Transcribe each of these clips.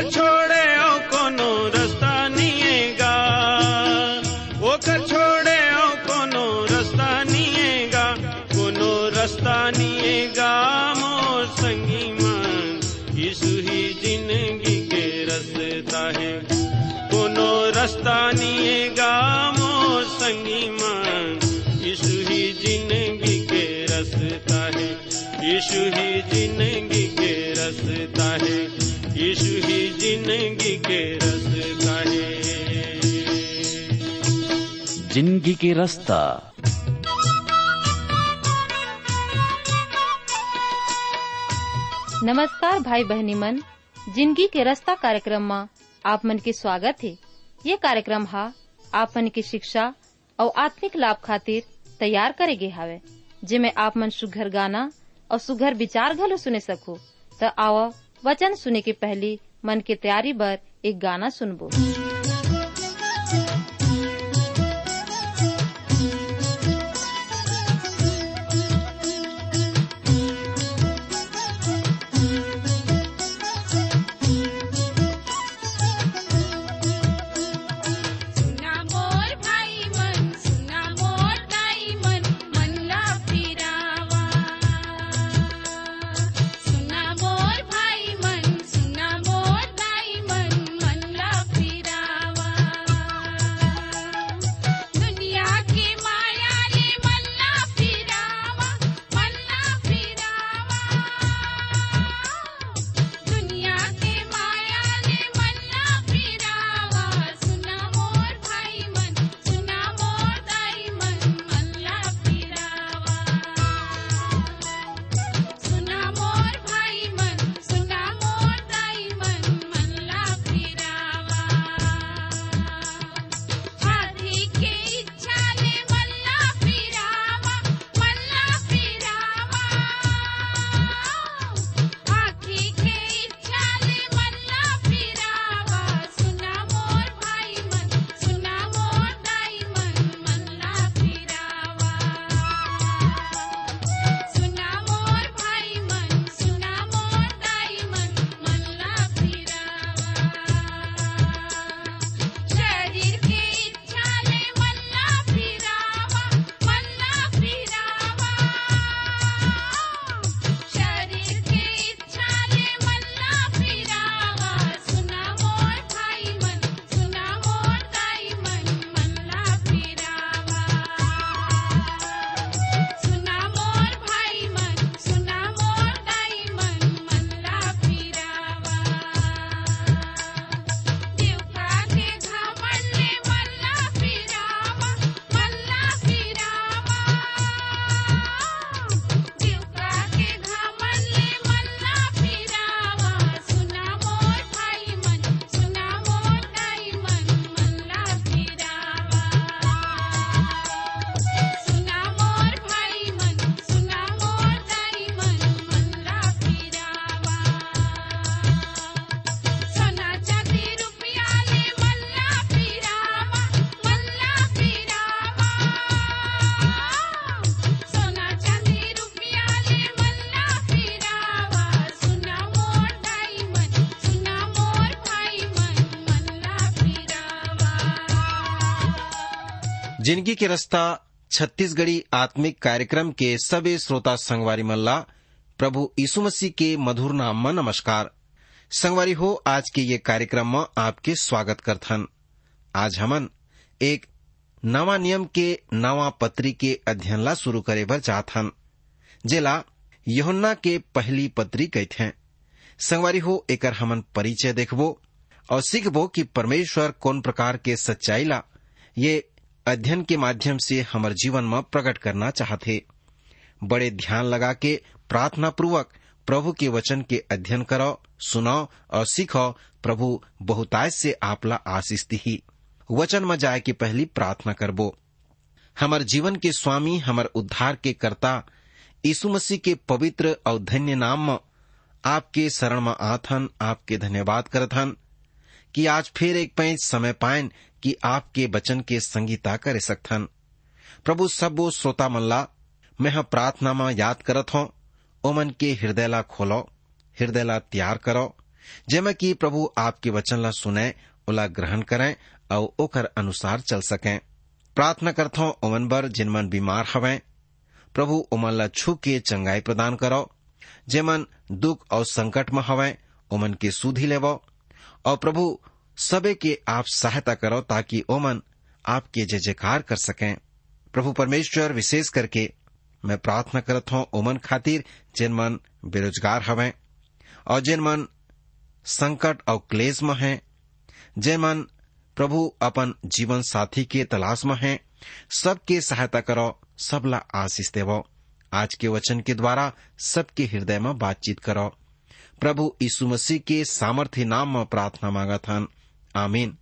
ओकर छोड़े ओ कोनो रास्ता ओकर छोड़े ओ कोनो रास्ता निएगा। कोनो रास्ता निएगा मोर संगी मन। यीशु ही ज़िंदगी के रास्ता है। कोनो रास्ता निएगा मोर संगी मन। ज़िंदगी के रास्ता है। यीशु ज़िंदगी के रास्ता है। यीशु ही ज़िंदगी के रास्ता है। ज़िंदगी के रास्ता। नमस्कार भाई बहनी मन ज़िंदगी के रास्ता कार्यक्रम में आप मन के स्वागत है। ये कार्यक्रम हा आप मन की शिक्षा और आत्मिक लाभ खातिर तैयार करे गे हावे जिमे आप मन सुघर गाना और सुघर विचार घलो सुने सको। तो आओ वचन सुने के पहले मन की तैयारी बर एक गाना सुनबो। ज़िंदगी के रास्ता छत्तीसगढ़ी आत्मिक कार्यक्रम के सभी श्रोता संगवारी मल्ला, प्रभु यीशु मसीह के मधुर नाम में नमस्कार। संगवारी हो, आज के ये कार्यक्रम में आपके स्वागत करथन। आज हमन एक नवा नियम के नवा पत्री के अध्ययन ला शुरू करे बर चाहथन, जेला यहुन्ना के पहली पत्री कहथे। संगवारी हो, एकर हमन परिचय देखबो और सीखबो कि परमेश्वर कौन प्रकार के सच्चाई ला, ये अध्ययन के माध्यम से हमर जीवन में प्रकट करना चाहते। बड़े ध्यान लगा के प्रार्थना पूर्वक प्रभु के वचन के अध्ययन करो, सुनो और सीखो, प्रभु बहुतायत से आपला आशीष दी वचन में जाए की पहली प्रार्थना करबो। हमार जीवन के स्वामी, हमार उद्धार के कर्ता, यीशु मसीह के पवित्र और धन्य नाम में आपके शरण में आथन, आपके धन्यवाद करथन कि आज फिर एक पैंच समय पायन कि आपके वचन के संगीता करे सकथन। प्रभु सब श्रोता मल्ला, मैं ह प्रार्थना में याद करत हूँ। ओमन के हृदय ला खोलो हृदय ला तैयार करो। जेमा कि प्रभु आपके वचन ला सुने, ओला ग्रहण करें और ओकर अनुसार चल सकें। प्रार्थना करथो ओमन बर, जिन मन बीमार हवें। प्रभु ओमन ला छू के चंगाई प्रदान करो। जेमन दुख और संकट में हवें, ओमन के सुधी लेवो। और प्रभु सबे के आप सहायता करो ताकि ओमन आपके जय जयकार कर सकें। प्रभु परमेश्वर, विशेष करके मैं प्रार्थना करत हूँ, ओमन खातिर जिन मन बेरोजगार हवें और जिन मन संकट और क्लेश में हैं, जिन मन प्रभु अपन जीवन साथी के तलाश में हैं, सबके सहायता करो, सबला आशीष देवो। आज के वचन के द्वारा सबके हृदय में बातचीत करो। प्रभु यीशु मसीह के सामर्थ्य नाम में प्रार्थना मांगा हन। आमीन।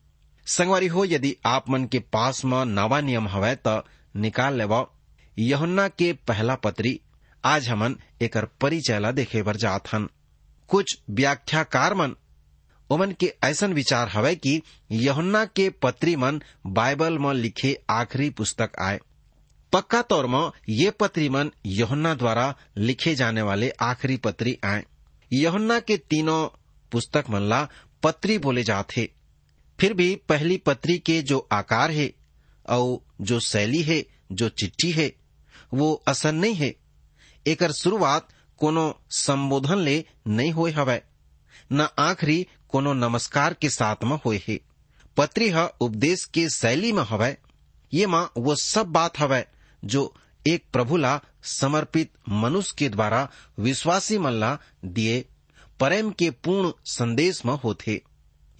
संगवारी हो, यदि आप मन के पास में नवा नियम हवै तो निकाल लेव यहुन्ना के पहला पत्री, आज हमन एकर परिचय ला देखे बर जात हन। कुछ व्याख्याकार मन, ओमन के ऐसन विचार हवै कि यहुन्ना के पत्री मन बाइबल में लिखे आखिरी पुस्तक आए। पक्का तौर में ये पत्री मन यहुन्ना द्वारा लिखे जाने वाले आखिरी पत्री आए। यहुन्ना के तीनों पुस्तक मन ला पत्री बोले जाते फिर भी पहली पत्री के जो आकार है और जो शैली है, जो चिट्ठी है, वो असन नहीं है। एकर शुरुआत कोनो संबोधन ले नहीं होए हवै। न आखिरी कोनो नमस्कार के साथ में होए है। पत्री ह उपदेश के शैली में हवै। ये माँ वो सब बात हवै, जो एक प्रभुला समर्पित मनुष्य के द्वारा विश्वासी मल्ला दिए, प्रेम के पूर्ण संदेश में होते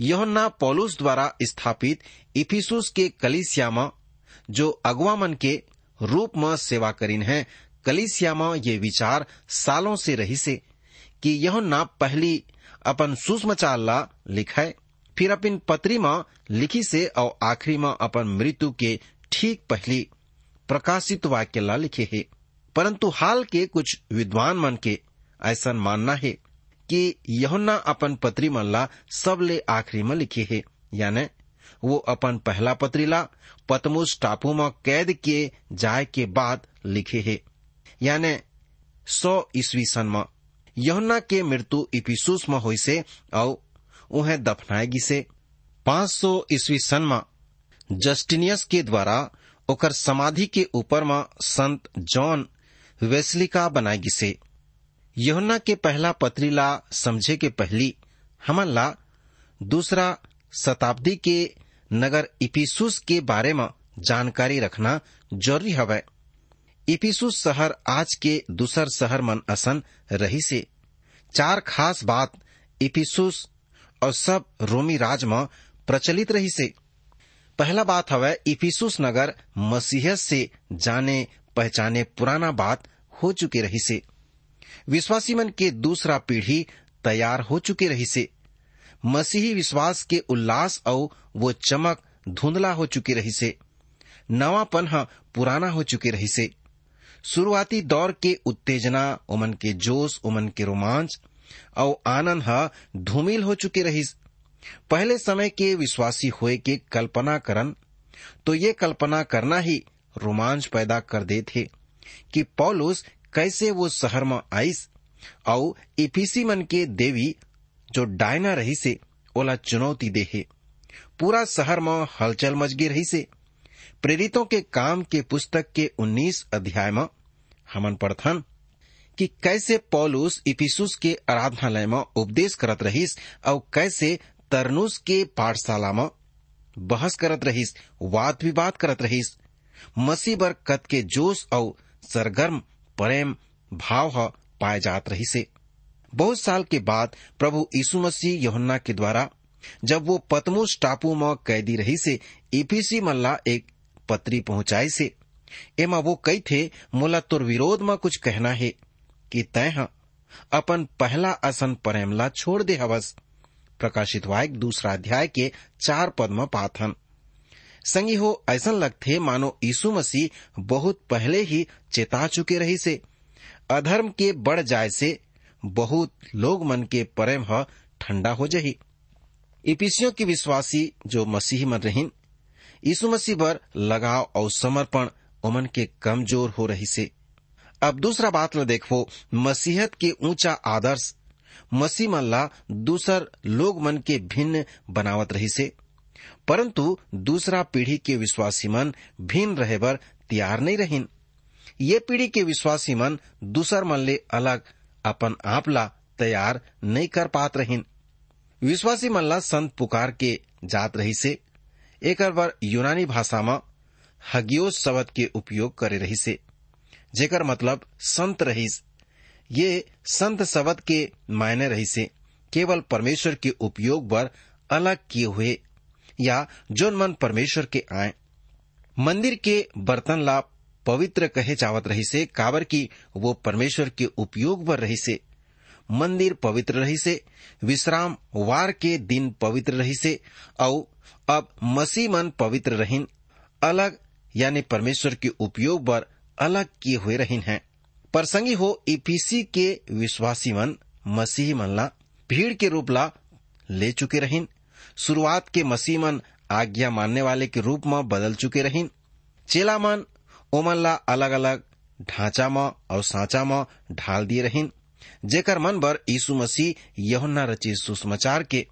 यहोन्ना पॉलुस द्वारा स्थापित इफिसुस के कलिसिया में जो अगवा मन के रूप में सेवा करीन है। कलिसिया में ये विचार सालों से रही से कि यहोन्ना पहली अपन सुषमाचार ला लिखे, फिर अपन पत्री में लिखी से और आखिरी में अपन मृत्यु के ठीक पहली प्रकाशित वाक्य ला लिखे है। परंतु हाल के कुछ विद्वान मन के ऐसा मानना है। कि यहुन्ना अपन पत्री मन ला सब ले आखिरी में लिखे है। यानी, वो अपन पहला पत्री ला पतमुस टापू में कैद किए जाए के बाद लिखे है। यानी, सौ ईस्वी सन में, यहुन्ना के मृत्यु इपिसूस में हुई से और उन्हें दफनाएगी से। पाँच सौ ईस्वी सन में, जस्टिनियस के द्वारा ओकर समाधि के ऊपर में संत जॉन वेस्लिका बनाएगी से। यहुन्ना के पहला पत्री ला समझे के पहली हमन ला दूसरा शताब्दी के नगर इपिसुस के बारे में जानकारी रखना ज़रूरी हवै। इपिसुस शहर आज के दूसर शहर मन असन रही से चार खास बात इपिसुस और सब रोमी राज में प्रचलित रही से पहला बात हवै इफिसुस नगर मसीहत से जाने पहचाने पुराना बात हो चुके रही से विश्वासी मन के दूसरा पीढ़ी तैयार हो चुके रही से मसीही विश्वास के उल्लास और वो चमक धुंधला हो चुकी रही से नवापन पुराना हो चुके रही से शुरुआती दौर के उत्तेजना, उमन के जोश, उमन के रोमांच और आनंद धूमिल हो चुके रही पहले समय के विश्वासी हुए के कल्पना करन तो ये कल्पना करना ही रोमांच पैदा कर दे थे कि पौलुस कैसे वो शहर में आईस? और इफिसी मन के देवी, जो डायना रही से, ओला चुनौती दे है पूरा शहर में हलचल मच गई रही से। प्रेरितों के काम के पुस्तक के 19 अध्याय में हमन पढ़थन कि कैसे पौलुस इफिसुस के आराधनालय में उपदेश करत रहीस, और कैसे तरनुस के पाठशाला में बहस करत रहीस, वाद विवाद करत रहीस। मसीह बर कत के जोश और सरगर्म प्रेम भाव पाए जात रही से बहुत साल के बाद प्रभु यीशु मसीह यहुन्ना के द्वारा जब वो पतमुस टापू में कैदी रही से ईपीसी मल्ला एक पत्री पहुंचाई से एमा वो कई थे, मोला तुर विरोध में कुछ कहना है कि तय अपन पहला असन प्रेमला छोड़ दे हवस। प्रकाशित वायक दूसरा अध्याय के चार पद में पाथन। संगी हो, ऐसा लगथे मानो यीशु मसीह बहुत पहले ही चेता चुके रही से। अधर्म के बढ़ जाए से बहुत लोग मन के प्रेम ठंडा हो जही। इपिसियों की विश्वासी जो मसीह मन रहीन यीशु मसीह पर लगाव और समर्पण उमन के कमज़ोर हो रही से। अब दूसरा बात ल देखो, मसीहत के ऊँचा आदर्श, मसीह मन ला दूसर लोग मन के भिन्न बनावत रही से। परंतु दूसरा पीढ़ी के विश्वासी मन भिन्न रहे बर तैयार नहीं रहीन। ये पीढ़ी के विश्वासी मन दूसर मन ले अलग अपन आप ला तैयार नहीं कर पात रहीन। विश्वासी मन ला संत पुकार के जात रही से एक बार यूनानी भाषा में हगियोस शब्द के उपयोग करे रही से जेकर मतलब संत रहीस। ये संत शब्द के मायने रही से केवल परमेश्वर के उपयोग पर अलग किए हुए या जोन मन परमेश्वर के आए। मंदिर के बर्तन ला पवित्र कहे जावत रही से काबर की वो परमेश्वर के उपयोग पर रही से मंदिर पवित्र रही से विश्राम वार के दिन पवित्र रही से और अब मसीह मन पवित्र रहीन। अलग, यानी परमेश्वर के उपयोग पर अलग किए हुए रहीन हैं। प्रसंगी हो ईपीसी के विश्वासी मन मसीह मन ला भीड़ के रूप ला ले चुके रहीन। शुरुआत के मसीह मन आज्ञा मानने वाले के रूप में बदल चुके रहीन। चेला मन ओमन ला अलग अलग ढांचा में और सांचा में ढाल दिए रहीन। जेकर मन बर यीशु मसीह यहुन्ना रचित सुसमाचार के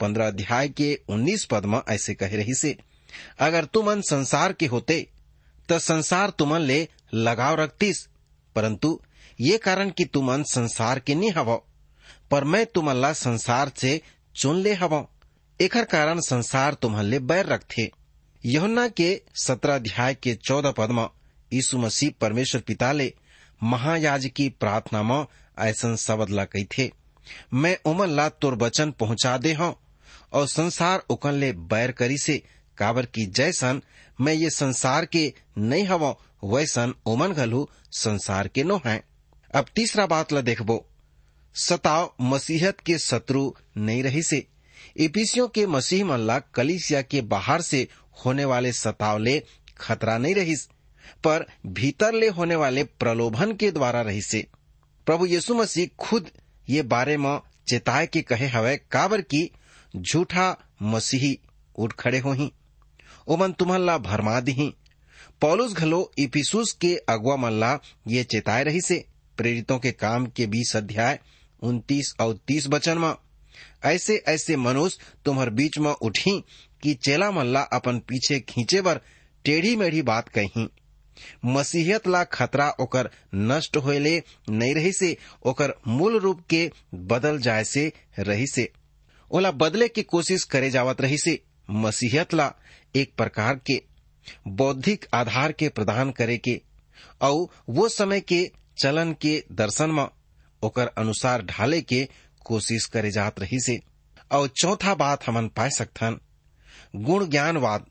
पंद्रह अध्याय के उन्नीस पद में ऐसे कह रही से, अगर तुमन संसार के होते तो संसार तुमन ले लगाव रखतीस। परंतु ये कारण कि तुमन संसार के नहीं हव, पर मैं तुमन ला संसार से चुन ले हव। एकर कारण संसार तुमन ले बैर रखथे। यहुन्ना के सत्रह अध्याय के चौदह पद में यीशु मसीह परमेश्वर पिता ले महायाज की प्रार्थना में ऐसन शब्द ला कही थे मैं उमन ला तोर वचन पहुँचा दे हूँ, और संसार उकन ले बैर करी से काबर की जैसन मैं ये संसार के नहीं हव, वैसन उमन घलू संसार के नो है। अब तीसरा बात ला देखबो, सताव मसीहत के शत्रु नहीं रही से इपिसियों के मसीह मल्ला कलिसिया के बाहर से होने वाले सताव ले खतरा नहीं रही, पर भीतर ले होने वाले प्रलोभन के द्वारा रही से। प्रभु यीशु मसीह खुद ये बारे में चेताए के कहे हवे, काबर की झूठा मसीही उठ खड़े हो ही ओमन तुम्हला भरमा दी पौलुस घलो इफिसुस के अगुआ मल्ला ये चेताए रही से, प्रेरितों के काम के बीस अध्याय उन्तीस और तीस वचन में। ऐसे ऐसे मनुष्य तुम्हार बीच में उठी कि चेला मल्ला अपन पीछे खींचे बर टेढ़ी मेढ़ी बात कही। मसीहियत ला खतरा ओकर नष्ट होले नहीं रही से ओकर मूल रूप के बदल जाए से रही से ओला बदले की कोशिश करे जावत रही से मसीहियत ला एक प्रकार के, बौद्धिक आधार के प्रदान करे के और वो समय के चलन के दर्शन में ओकर अनुसार ढाले के कोशिश करे जात रही से और चौथा बात हमन पाए सकथन, गुण ज्ञानवाद।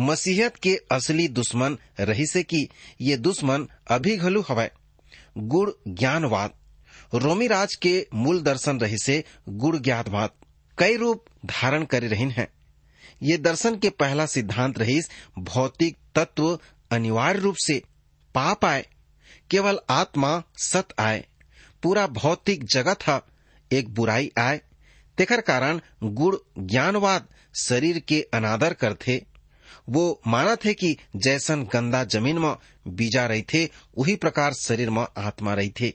मसीहत के असली दुश्मन रही से कि ये दुश्मन अभी घलू हवय गुण ज्ञानवाद। रोमी राज के मूल दर्शन रही से गुण ज्ञानवाद। कई रूप धारण करे रहीन है। ये दर्शन के पहला सिद्धांत रही भौतिक तत्व अनिवार्य रूप से। पाप आए, केवल आत्मा सत आए। पूरा भौतिक जगत है एक बुराई आए। तेकर कारण गुड़ ज्ञानवाद शरीर के अनादर करते वो माना थे कि जैसन गंदा ज़मीन में बीजा रही थे वही प्रकार शरीर में आत्मा रही थे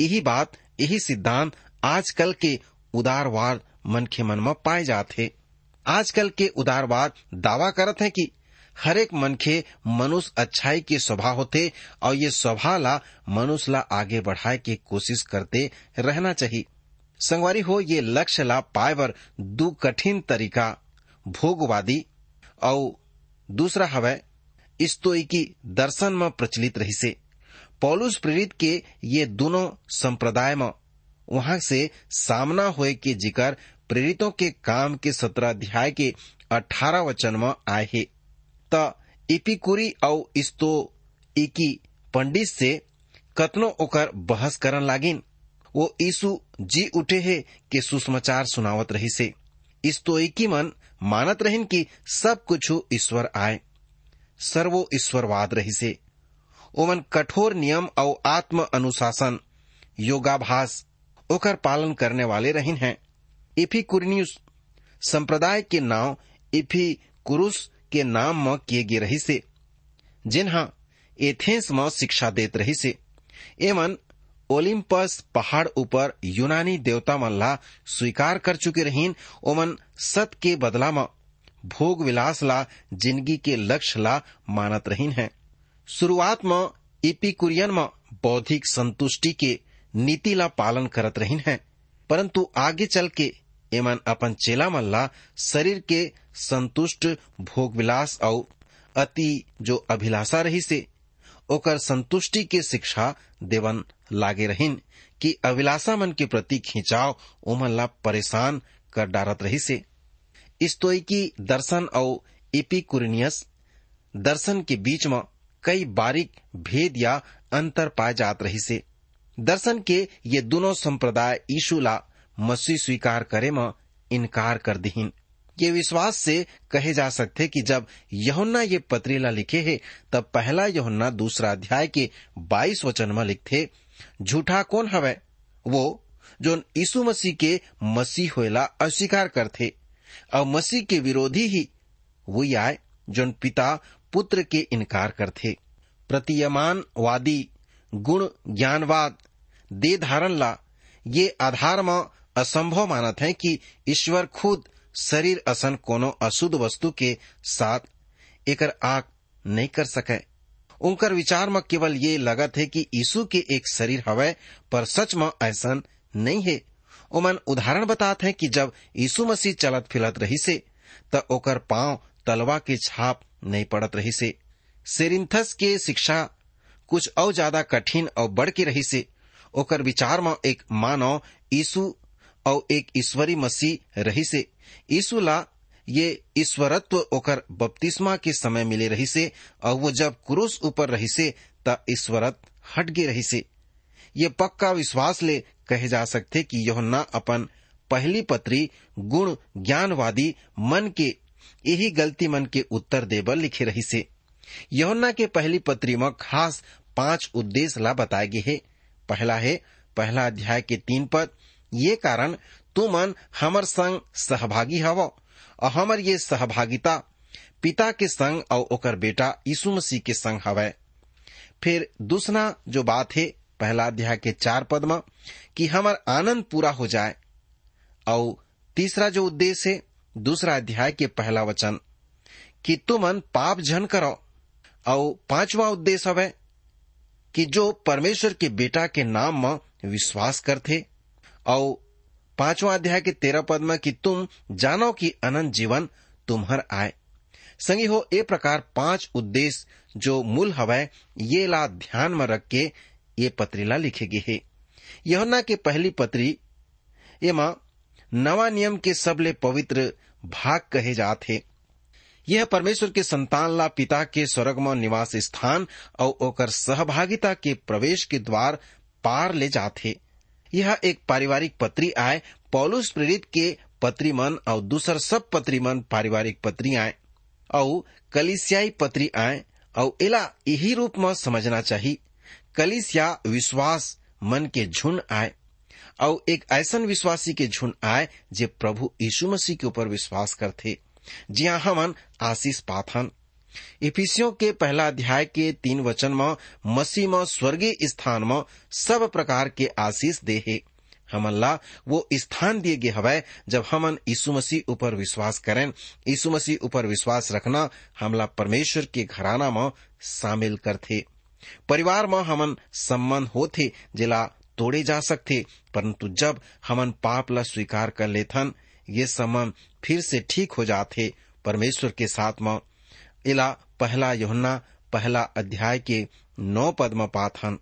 यही बात यही सिद्धांत आजकल के उदारवाद मन के मन में पाए जाते आजकल के उदारवाद दावा करत है कि हरेक मनखे मनुष्य अच्छाई के स्वभाव होते और ये स्वभाव ला मनुष्य ला आगे बढ़ाए के कोशिश करते रहना चाहिए। संगवारी हो ये लक्ष्य ला पाए बर दू कठिन तरीका, भोगवादी। और दूसरा हवै स्तोइकी दर्शन में प्रचलित रही से पौलुस प्रेरित के ये दोनों संप्रदाय में, वहाँ से सामना होए के ज़िक्र प्रेरितों के काम के सत्रह अध्याय के अठारह वचन में आए है। त इपिकुरी और इस्तो इकी पंडित से कतनो ओकर बहस करन लागिन। वो यीशु जी उठे है के सुसमाचार सुनावत रही से। इस तो एक ही मन मानत रहिन कि सब कुछ ईश्वर आए। सर्वो ईश्वरवाद रही से। ओमन कठोर नियम और आत्म अनुशासन योगाभास ओकर पालन करने वाले रहिन हैं। इफिकुरनियुस संप्रदाय के नाव इफिकुरुस के नाम म किए गे रही से। जिन्हा एथेंस में शिक्षा देत रही से। एमन ओलिम्पस पहाड़ ऊपर यूनानी देवता मन ला स्वीकार कर चुके रहीन ओमन सत के बदला में भोग विलास ला, ज़िंदगी के लक्ष्य ला मानत रहीन है। शुरुआत में इपिकुरियन में बौद्धिक संतुष्टि के नीति ला पालन करत रहीन है। परंतु आगे चल के एमन अपन चेला मन ला शरीर के संतुष्ट, भोग विलास और अति जो अभिलाषा रही से ओकर संतुष्टि के शिक्षा देवन लागे रहिन कि अभिलाषा मन के प्रति खिंचाव ओमन ला परेशान कर डारत रही से स्तोइकी दर्शन और इपिकुरिनियस दर्शन के बीच में कई बारीक भेद या अंतर पाए जात रही से दर्शन के ये दोनों संप्रदाय यीशु ला मसीह स्वीकार करे में इनकार कर दीहिन। ये विश्वास से कहे जा सकते कि जब यहुन्ना ये पत्रीला लिखे है, तब पहला यहुन्ना दूसरा अध्याय के 22 वचन में लिखते, झूठा कौन हवे? वो, जो यीशु मसीह के मसीह होएला अस्वीकार करते और मसीह के विरोधी ही वो आए जो पिता पुत्र के इनकार करते प्रतियमानवादी गुण ज्ञानवाद, दे धारण ला। ये आधार में असंभव मानत है कि ईश्वर खुद शरीर असन कोनो अशुद्ध वस्तु के साथ एकर आग नहीं कर सके। उनकर विचार में केवल ये लगत है कि यीशु के एक शरीर हवे, पर सच में ऐसा नहीं है। ओमन उदाहरण बताते हैं कि जब यीशु मसीह चलत फिरत रही से त ओकर पाँव तलवा के छाप नहीं पड़त रही से सेरिंथस के शिक्षा कुछ और ज़्यादा कठिन और बढ़ के रही से ओकर विचार में एक मानव यीशु और एक ईश्वरी मसीह रही से यीशु ला ये ईश्वरत्व ओकर बपतिस्मा के समय मिले रही से और वो जब क्रूस ऊपर रही से त ईश्वरत हट गे रही से ये पक्का विश्वास ले कहे जा सकते कि योहन्ना अपन पहली पत्री गुण ज्ञानवादी मन के यही गलती मन के उत्तर देबर लिखे रही से योहन्ना के पहली पत्री में खास पाँच उद्देश्य ला बताए गए है। पहला है, पहला अध्याय के तीन पद ये कारण तू मन हमर संग सहभागी हव और हमर ये सहभागिता पिता के संग और ओकर बेटा यीशु मसीह के संग हवै। फिर दूसरा जो बात है, पहला अध्याय के चार पद में कि हमर आनंद पूरा हो जाए। और तीसरा जो उद्देश्य है, दूसरा अध्याय के पहला वचन, कि तुमन पाप जन करो। और पांचवा उद्देश्य हवै, कि जो परमेश्वर के बेटा के नाम में विश्वास करते और पांचवा अध्याय के तेरह पद में कि तुम जानो कि अनंत जीवन तुम्हर आए। संगी हो, ए प्रकार पाँच उद्देश्य जो मूल हवै, ये ला ध्यान में रख के ये पत्रीला लिखे गए है। यहुन्ना के पहली पत्री, एमा नवा नियम के सबले पवित्र भाग कहे जाते यह परमेश्वर के संतान ला पिता के स्वर्ग में निवास स्थान और ओकर सहभागिता के प्रवेश के द्वार पार ले जाते यह एक पारिवारिक पत्री आए, पौलुस प्रेरित के पत्री मन, और दूसर सब पत्री मन पारिवारिक पत्री आए। और कलिसियाई पत्री आए और इला यही रूप में समझना चाहिए कलिसिया विश्वास मन के झुंड आए और एक ऐसा विश्वासी के झुंड आए, जे प्रभु यीशु मसीह के ऊपर विश्वास करते जिया हमन आशीष पाथन। इफिसियों के पहला अध्याय के तीन वचन में, मसीह में, स्वर्गीय स्थान में, सब प्रकार के आशीष दे है। हमन ला वो स्थान दिए गए हवै जब हमन यीशु मसीह ऊपर विश्वास करें। यीशु मसीह ऊपर विश्वास रखना हमला परमेश्वर के घराना में शामिल करथे। परिवार में हमन संबंध होथे, जिला तोड़े जा सकते परंतु जब हमन पाप ला स्वीकार कर लेथन, ये संबंध फिर से ठीक हो जाते परमेश्वर के साथ में। इला पहला योहन्ना, पहला अध्याय के नौ पद में पाथन।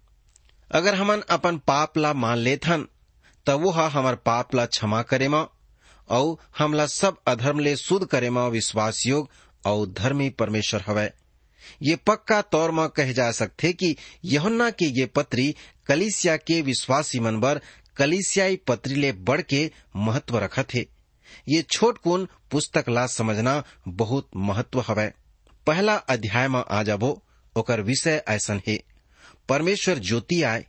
अगर हमन अपन पाप ला मान लेथन तब वो हमर पाप ला क्षमा करे मा और हमला सब अधर्म ले शुद्ध करे मा विश्वास योग और धर्मी परमेश्वर हवै। ये पक्का तौर में कहे जा सकते कि यहुन्ना के ये पत्री कलिसिया के विश्वासी मन बर कलिसियाई पत्री ले बढ़ के महत्व रखत है ये छोट कुन पुस्तक ला समझना बहुत महत्व हवै। पहला अध्याय में आ जाबो, ओकर विषय ऐसन है। परमेश्वर ज्योति आय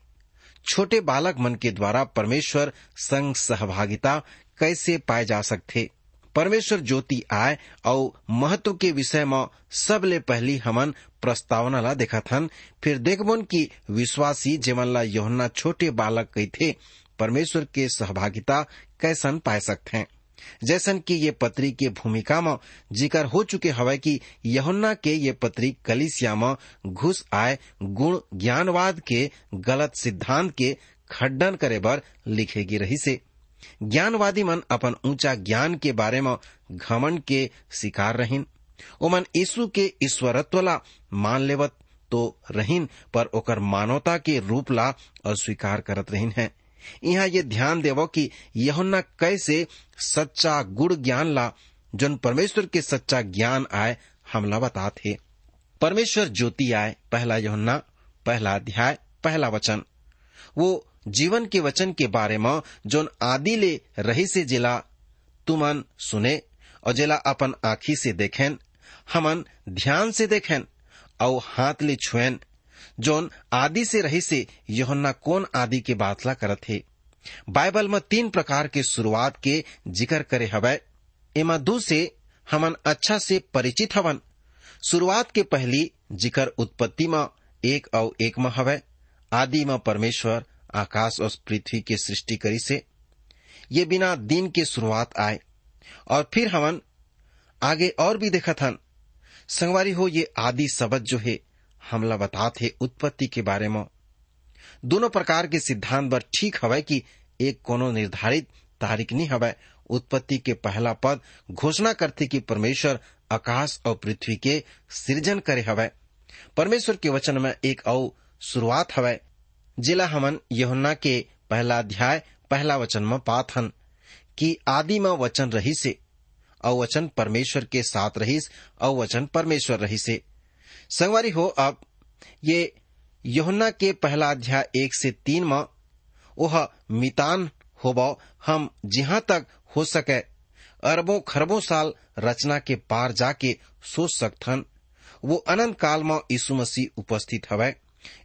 छोटे बालक मन के द्वारा परमेश्वर संग सहभागिता कैसे पाए जा सकते? परमेश्वर ज्योति आय और महत्व के विषय में सबले पहली हमन प्रस्तावना ला देखत हन। फिर देखबोन की विश्वासी जेमन ला योहन्ना छोटे बालक कही थे परमेश्वर के सहभागिता कैसन पाए सकते हैं जैसन कि ये पत्री के भूमिका में ज़िक्र हो चुके हवे कि यहुन्ना के ये पत्री कलिसिया में घुस आए गुण ज्ञानवाद के गलत सिद्धांत के खंडन करे बर लिखेगी रही से ज्ञानवादी मन अपन ऊँचा ज्ञान के बारे में घमंड के शिकार रहीन। ओमन यीशु के ईश्वरत्व ला मान लेवत तो रहीन, पर ओकर मानवता के रूप ला अस्वीकार करत रहीन है। यहाँ ये ध्यान देवो कि यहुन्ना कैसे सच्चा गुड़ ज्ञान ला, जन परमेश्वर के सच्चा ज्ञान आए, हमला बता थे परमेश्वर ज्योति आए, पहला यहुन्ना, पहला अध्याय, पहला वचन। वो जीवन के वचन के बारे में जोन आदि ले रही से जिला, तुमन सुने, और जिला अपन आखी से देखेन हमन ध्यान से देखेन और हाथ ले छुएन जोन आदि से रही से यहोन्ना कौन आदि के बातला करत थे बाइबल में तीन प्रकार के शुरुआत के ज़िक्र करे हवै। एमा दू से हमन अच्छा से परिचित हवन। शुरुआत के पहली ज़िक्र उत्पत्ति में एक और एक में हवै। आदि में परमेश्वर, आकाश और पृथ्वी के सृष्टि करी से। ये बिना दिन के शुरुआत आए। और फिर हमन आगे और भी देखत हन। संगवारी हो ये आदि शब्द जो है हमला बता थे उत्पत्ति के बारे में। दोनों प्रकार के सिद्धांत बर ठीक हवै कि एक कोनो निर्धारित तारीख नहीं हवै। उत्पत्ति के पहला पद घोषणा करते कि परमेश्वर आकाश और पृथ्वी के सृजन करे हवै। परमेश्वर के वचन में एक और शुरुआत हवै, जिला हमन यहुन्ना के पहला अध्याय, पहला वचन में पात हन कि आदि में वचन रही से और वचन परमेश्वर के साथ रहीस, और वचन परमेश्वर रही से संगवारी हो, अब ये यहुन्ना के पहला अध्याय एक से तीन में वह मितान होबो हम जहाँ तक हो सके अरबों खरबों साल रचना के पार जाके सोच सकथन। वो अनंत काल में यीशु मसीह उपस्थित हवै।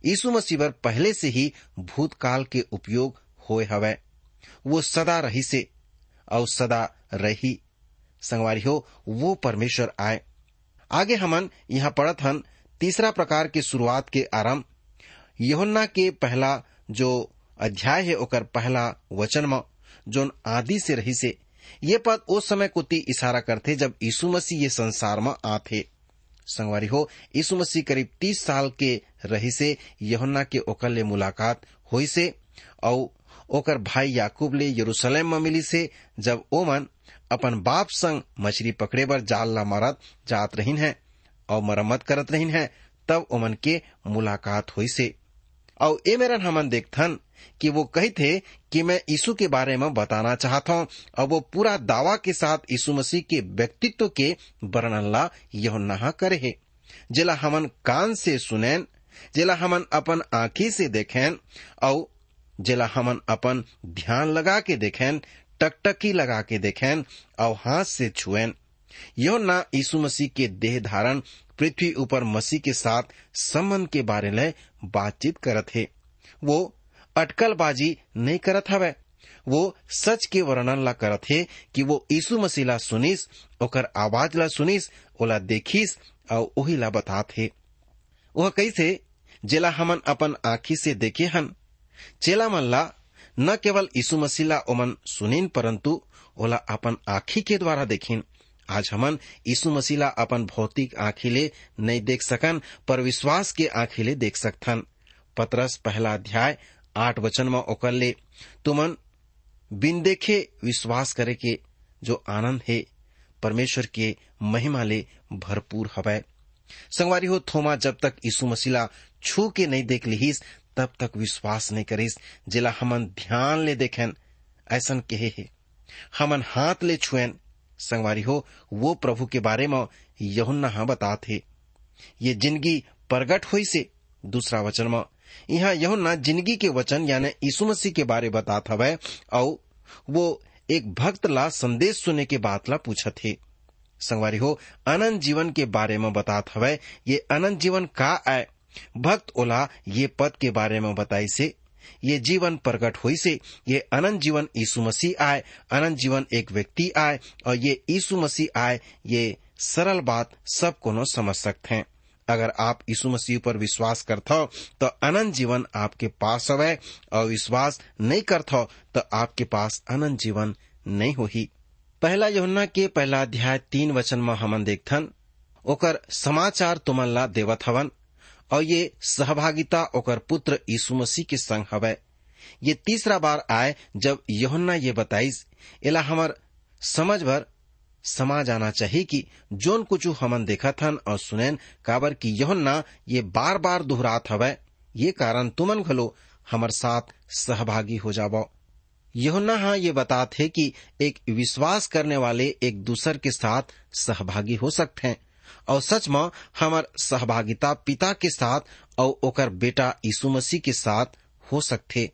यीशु मसीह पर पहले से ही भूतकाल के उपयोग होए हवै। वो सदा रही से और सदा रही। संगवारी हो, वो परमेश्वर आए। आगे हमन यहाँ पढ़त हन तीसरा प्रकार के शुरुआत के आरंभ। यहुन्ना के पहला जो अध्याय है ओकर पहला वचन में, जोन आदि से रही से ये पद उस समय कुती इशारा करते जब यीशु मसीह ये संसार में आथे। संगवारी हो, यीशु मसीह करीब तीस साल के रही से यहुन्ना के ओकर ले मुलाकात हुई से और ओकर भाई याकूब ले यरूशलेम में मिली से जब ओमन अपन बाप संग मछली पकड़े बर जाल ला मारत जात रहीन है, और मरम्मत करत रहीन है, तब ओमन के मुलाकात हुई से। और ए मेरन हमन देखथन कि वो कही थे कि मैं यीशु के बारे में बताना चाहता हूँ और वो पूरा दावा के साथ यीशु मसीह के व्यक्तित्व के वर्णन ला यह नहा करे है। जिला हमन कान से सुनैन, जिला हमन अपन आंखी से देखें और जिला हमन अपन ध्यान लगा के देखें टकटकी लगा के देखें, और हाथ से छुएन यो ना यीशु मसीह के देह धारण, पृथ्वी ऊपर मसीह के साथ संबंध के बारे में बातचीत करत है। वो अटकलबाजी नहीं करत हवे। वो सच के वर्णन ला करत है कि वो यीशु मसीह ला सुनिस, ओकर आवाज़ ला सुनिस, ओला देखिस, और ओही ला बतात है। वह कैसे जेला हमन अपन आँखी से देखे हन। चेला मन ला न केवल यीशु मसीला ओमन सुनिन, परंतु ओला अपन आँखी के द्वारा देखिन। आज हमन यीशु मसीला अपन भौतिक आँखी ले नहीं देख सकन, पर विश्वास के आँखी ले देख सकथन। पतरस पहला अध्याय, आठ वचन में ओकर ले, तुमन बिन देखे विश्वास करे के जो आनंद है, परमेश्वर के महिमा ले भरपूर हवै। संगवारी हो, थोमा, जब तक यीशु मसीला छू के नहीं देख लिहिस तब तक विश्वास नहीं करिस। जिला हमन ध्यान ले देखेन, ऐसन कहे है। हमन हाथ ले छुएन। संगवारी हो, वो प्रभु के बारे में यहुन्ना हाँ बतात है। ये ज़िंदगी प्रगट हुई से, दूसरा वचन में यहाँ यहुन्ना ज़िंदगी के वचन यानी यीशु मसीह के बारे बातात हवै और वो एक भक्त ला संदेश सुने के बात ला पूछत थे संगवारी हो, अनंत जीवन के बारे में बतात हवै, ये अनंत जीवन का आय भक्त ओला ये पद के बारे में बताई से, ये जीवन प्रकट हुई से, ये अनंत जीवन यीशु मसीह आए, अनंत जीवन एक व्यक्ति आए, और ये यीशु मसीह आए, ये सरल बात सब कोनो समझ सकते हैं। अगर आप यीशु मसीह पर विश्वास करते हो तो अनंत जीवन आपके पास हवे और विश्वास नहीं करते हो तो आपके पास अनंत जीवन नहीं होही। पहला यहुन्ना के पहला अध्याय तीन वचन में हमन देखथन, ओकर समाचार तुमन ला देवत हवन। और ये सहभागिता ओकर पुत्र यीशु मसीह के संग हवै। ये तीसरा बार आए जब यहुन्ना ये बताइस, एला हमर समझ भर समा जाना चाहिए कि जोन कुछ हमन देखा थन और सुनैन काबर की यहुन्ना ये बार बार दोहरात हवै। ये कारण तुमन घलो हमर साथ सहभागी हो जाबो यहुन्ना हाँ ये बताते कि एक विश्वास करने वाले एक दूसर के साथ सहभागी हो सकते हैं और सच में, हमार सहभागिता पिता के साथ और ओकर बेटा यीशु मसीह के साथ हो सकते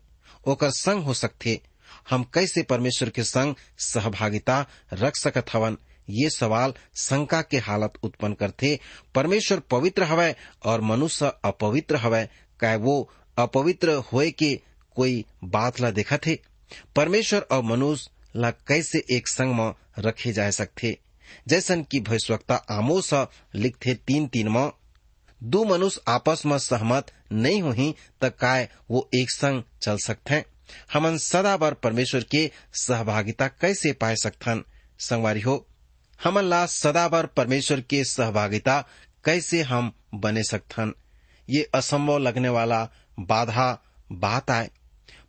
ओकर संग हो सकते हम कैसे परमेश्वर के संग सहभागिता रख सकत हवन? ये सवाल शंका के हालत उत्पन्न करते परमेश्वर पवित्र हवै और मनुष्य अपवित्र हवै काय वो अपवित्र होए के कोई बात ला देखा थे परमेश्वर और मनुष्य ला कैसे एक संग में रखे जा सकते जैसन की भविष्यवक्ता आमोस लिखते तीन तीन में, दो मनुष्य आपस में सहमत नहीं हुई त काय वो एक संग चल सकते हमन सदा बार परमेश्वर के सहभागिता कैसे पाए सकथन? संगवारी हो, हमन ला सदा बार परमेश्वर के सहभागिता कैसे हम बने सकथन? ये असंभव लगने वाला बाधा बात आए।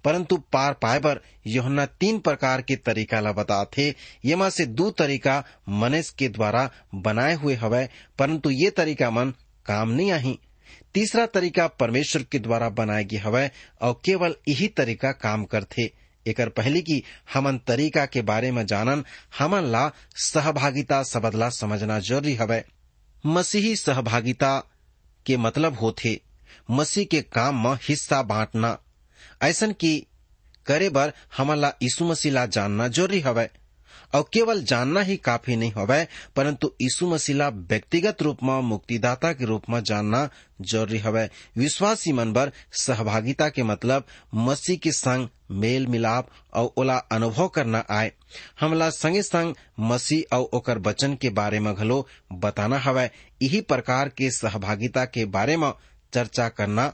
परंतु पार पाए पर यहुन्ना तीन प्रकार के तरीका ला बताथे ये में से दो तरीका मनुष्य के द्वारा बनाए हुए हवै, परंतु ये तरीका मन काम नहीं आही। तीसरा तरीका परमेश्वर के द्वारा बनाए गए हवै, और केवल यही तरीका काम करथे। एकर पहले की हमन तरीका के बारे में जानन, हमन ला सहभागिता सबदला समझना ज़रूरी हवै। मसीही सहभागिता के मतलब होथे, मसीह के काम में हिस्सा बांटना। ऐसन की करे बर हमन ला यीशु मसीह ला जानना ज़रूरी हवै। और केवल जानना ही काफ़ी नहीं हवै, परंतु यीशु मसीह ला व्यक्तिगत रूप में, मुक्तिदाता के रूप में जानना ज़रूरी हवै। विश्वासी मन बर सहभागिता के मतलब मसीह के संग मेल मिलाप और ओला अनुभव करना आए। हमला संगे संग मसीह और ओकर वचन के बारे में घलो बताना हवै। यही प्रकार के सहभागिता के बारे में चर्चा करना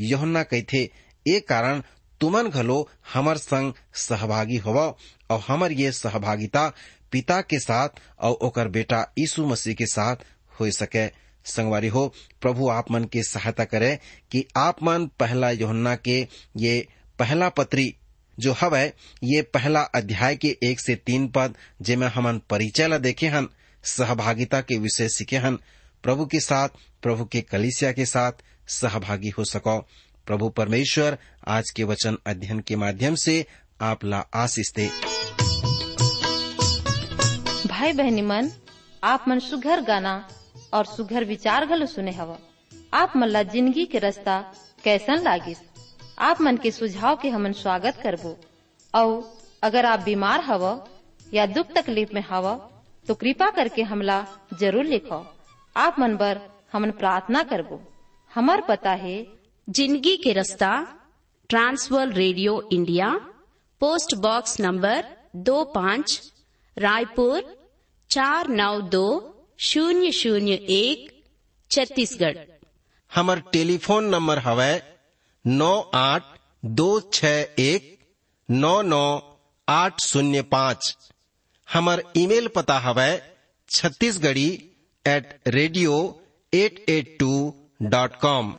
यहुन्ना कहथे ए कारण तुमन घलो हमर संग सहभागी होव और हमर ये सहभागिता पिता के साथ और ओकर बेटा यीशु मसीह के साथ हो सके। संगवारी हो, प्रभु आप मन के सहायता करे कि आप मन पहला योहन्ना के ये पहला पत्री जो हवै, ये पहला अध्याय के एक से तीन पद जेमे हमन परिचय ला देखे हन, सहभागिता के विषय सीखे हन। प्रभु के साथ, प्रभु के कलिसिया के साथ सहभागी हो सको। प्रभु परमेश्वर, आज के वचन अध्ययन के माध्यम से आप ला आशीष दे। भाई बहनी मन, आप मन सुघर गाना और सुघर विचार घलो सुने हवा। आप मन ला ज़िंदगी के रास्ता कैसन लागिस? आप मन के सुझाव के हमन स्वागत करबो। और अगर आप बीमार हव या दुख तकलीफ़ में हव तो कृपा करके हमला ज़रूर लिखो। आप मन बर हमन प्रार्थना करबो। हमार पता है ज़िंदगी के रास्ता, trans world radio India, post box number दो पाँच, रायपुर, चार नौ दो, शून्य शून्य एक, छत्तीसगढ़। हमर टेलीफोन नंबर हवै नौ आठ दो छ एक, नौ नौ आठ शून्य पाँच। हमर ईमेल पता हवै Chhattisgarhi at radio at at two dot com